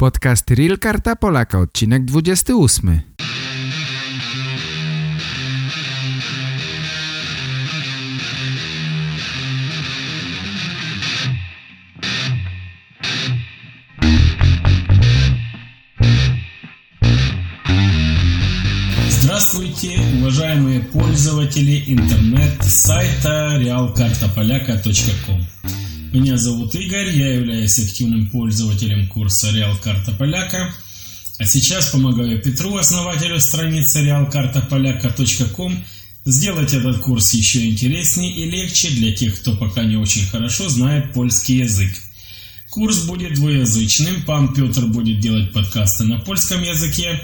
Podcast Real Karta Polaka, odcinek 28. Здравствуйте, уважаемые пользователи интернет-сайта realkartapolaka.com Меня зовут Игорь, я являюсь активным пользователем курса Реал Карта Поляка. А сейчас помогаю Петру, основателю страницы realkartapolaka.com, сделать этот курс еще интереснее и легче для тех, кто пока не очень хорошо знает польский язык. Курс будет двуязычным, пан Петр будет делать подкасты на польском языке,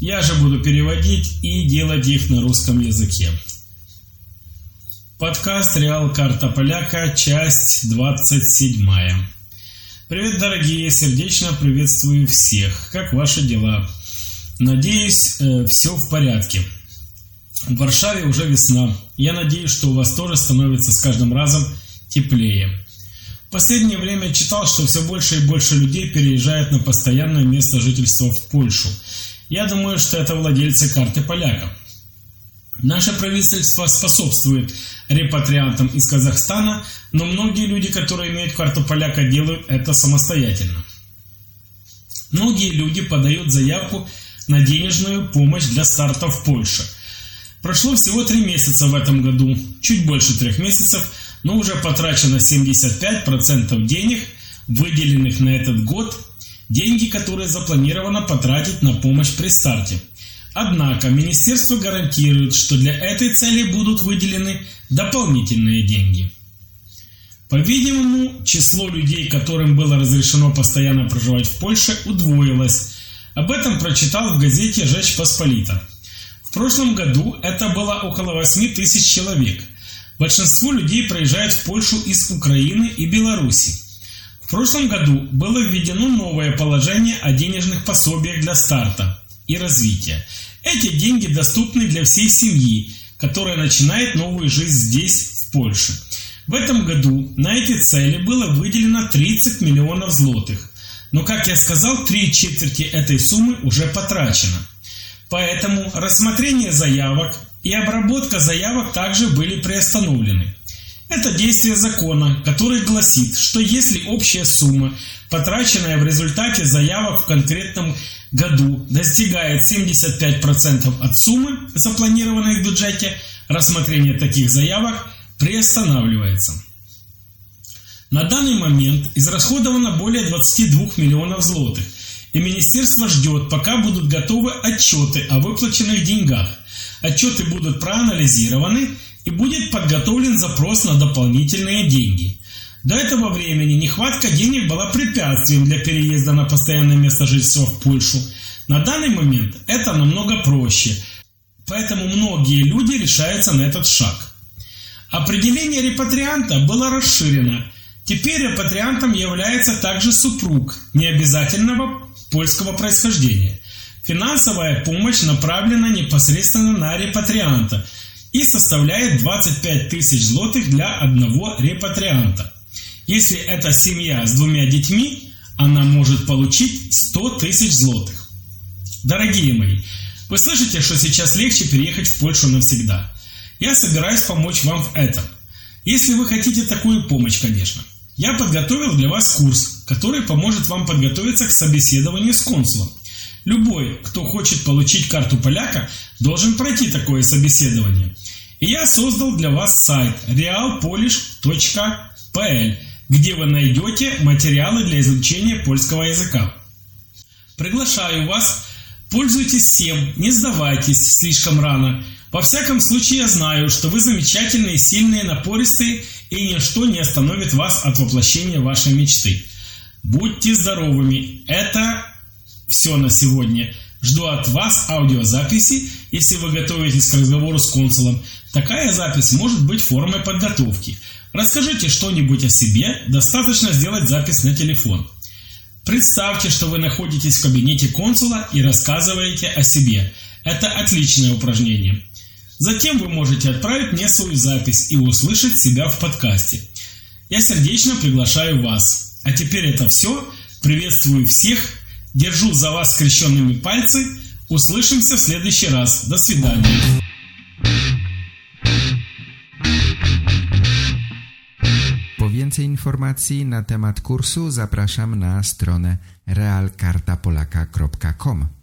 я же буду переводить и делать их на русском языке. Подкаст «Реал Карта Поляка», часть 27. Привет, дорогие, сердечно приветствую всех. Как ваши дела? Надеюсь, э, все в порядке. В Варшаве уже весна. Я надеюсь, что у вас тоже становится с каждым разом теплее. В последнее время читал, что все больше и больше людей переезжают на постоянное место жительства в Польшу. Я думаю, что это владельцы карты поляка. Наше правительство способствует репатриантам из Казахстана, но многие люди, которые имеют карту поляка, делают это самостоятельно. Многие люди подают заявку на денежную помощь для старта в Польше. Прошло всего три месяца в этом году, чуть больше трех месяцев, но уже потрачено 75% денег, выделенных на этот год, деньги, которые запланировано потратить на помощь при старте – Однако министерство гарантирует, что для этой цели будут выделены дополнительные деньги. По-видимому, число людей, которым было разрешено постоянно проживать в Польше, удвоилось. Об этом прочитал в газете «Жечь Посполита». В прошлом году это было около 8 тысяч человек. Большинство людей проезжают в Польшу из Украины и Беларуси. В прошлом году было введено новое положение о денежных пособиях для старта и развития. Эти деньги доступны для всей семьи, которая начинает новую жизнь здесь, в Польше. В этом году на эти цели было выделено 30 миллионов злотых. Но, как я сказал, три четверти этой суммы уже потрачено. Поэтому рассмотрение заявок и обработка заявок также были приостановлены. Это действие закона, который гласит, что если общая сумма, потраченная в результате заявок в конкретном году достигает 75% от суммы, запланированной в бюджете, рассмотрение таких заявок приостанавливается. На данный момент израсходовано более 22 миллионов злотых, и министерство ждет, пока будут готовы отчеты о выплаченных деньгах. Отчеты будут проанализированы и будет подготовлен запрос на дополнительные деньги. До этого времени нехватка денег была препятствием для переезда на постоянное место жительства в Польшу. На данный момент это намного проще, поэтому многие люди решаются на этот шаг. Определение репатрианта было расширено. Теперь репатриантом является также супруг необязательного польского происхождения. Финансовая помощь направлена непосредственно на репатрианта и составляет 25 тысяч злотых для одного репатрианта. Если это семья с двумя детьми, она может получить 100 тысяч злотых. Дорогие мои, вы слышите, что сейчас легче переехать в Польшу навсегда. Я собираюсь помочь вам в этом. Если вы хотите такую помощь, конечно. Я подготовил для вас курс, который поможет вам подготовиться к собеседованию с консулом. Любой, кто хочет получить карту поляка, должен пройти такое собеседование. Я создал для вас сайт realpolish.pl, где вы найдете материалы для изучения польского языка. Приглашаю вас, пользуйтесь всем, не сдавайтесь слишком рано. Во всяком случае, я знаю, что вы замечательные, сильные, напористые, и ничто не остановит вас от воплощения вашей мечты. Будьте здоровыми. Это все на сегодня. Жду от вас аудиозаписи, если вы готовитесь к разговору с консулом. Такая запись может быть формой подготовки. Расскажите что-нибудь о себе, достаточно сделать запись на телефон. Представьте, что вы находитесь в кабинете консула и рассказываете о себе. Это отличное упражнение. Затем вы можете отправить мне свою запись и услышать себя в подкасте. Я сердечно приглашаю вас. А теперь это все. Приветствую всех Держу за вас скрещенными пальцы. Услышимся в следующий раз. До свидания. Po więcej informacji na temat kursu zapraszam na stronę realkartapolaka.com.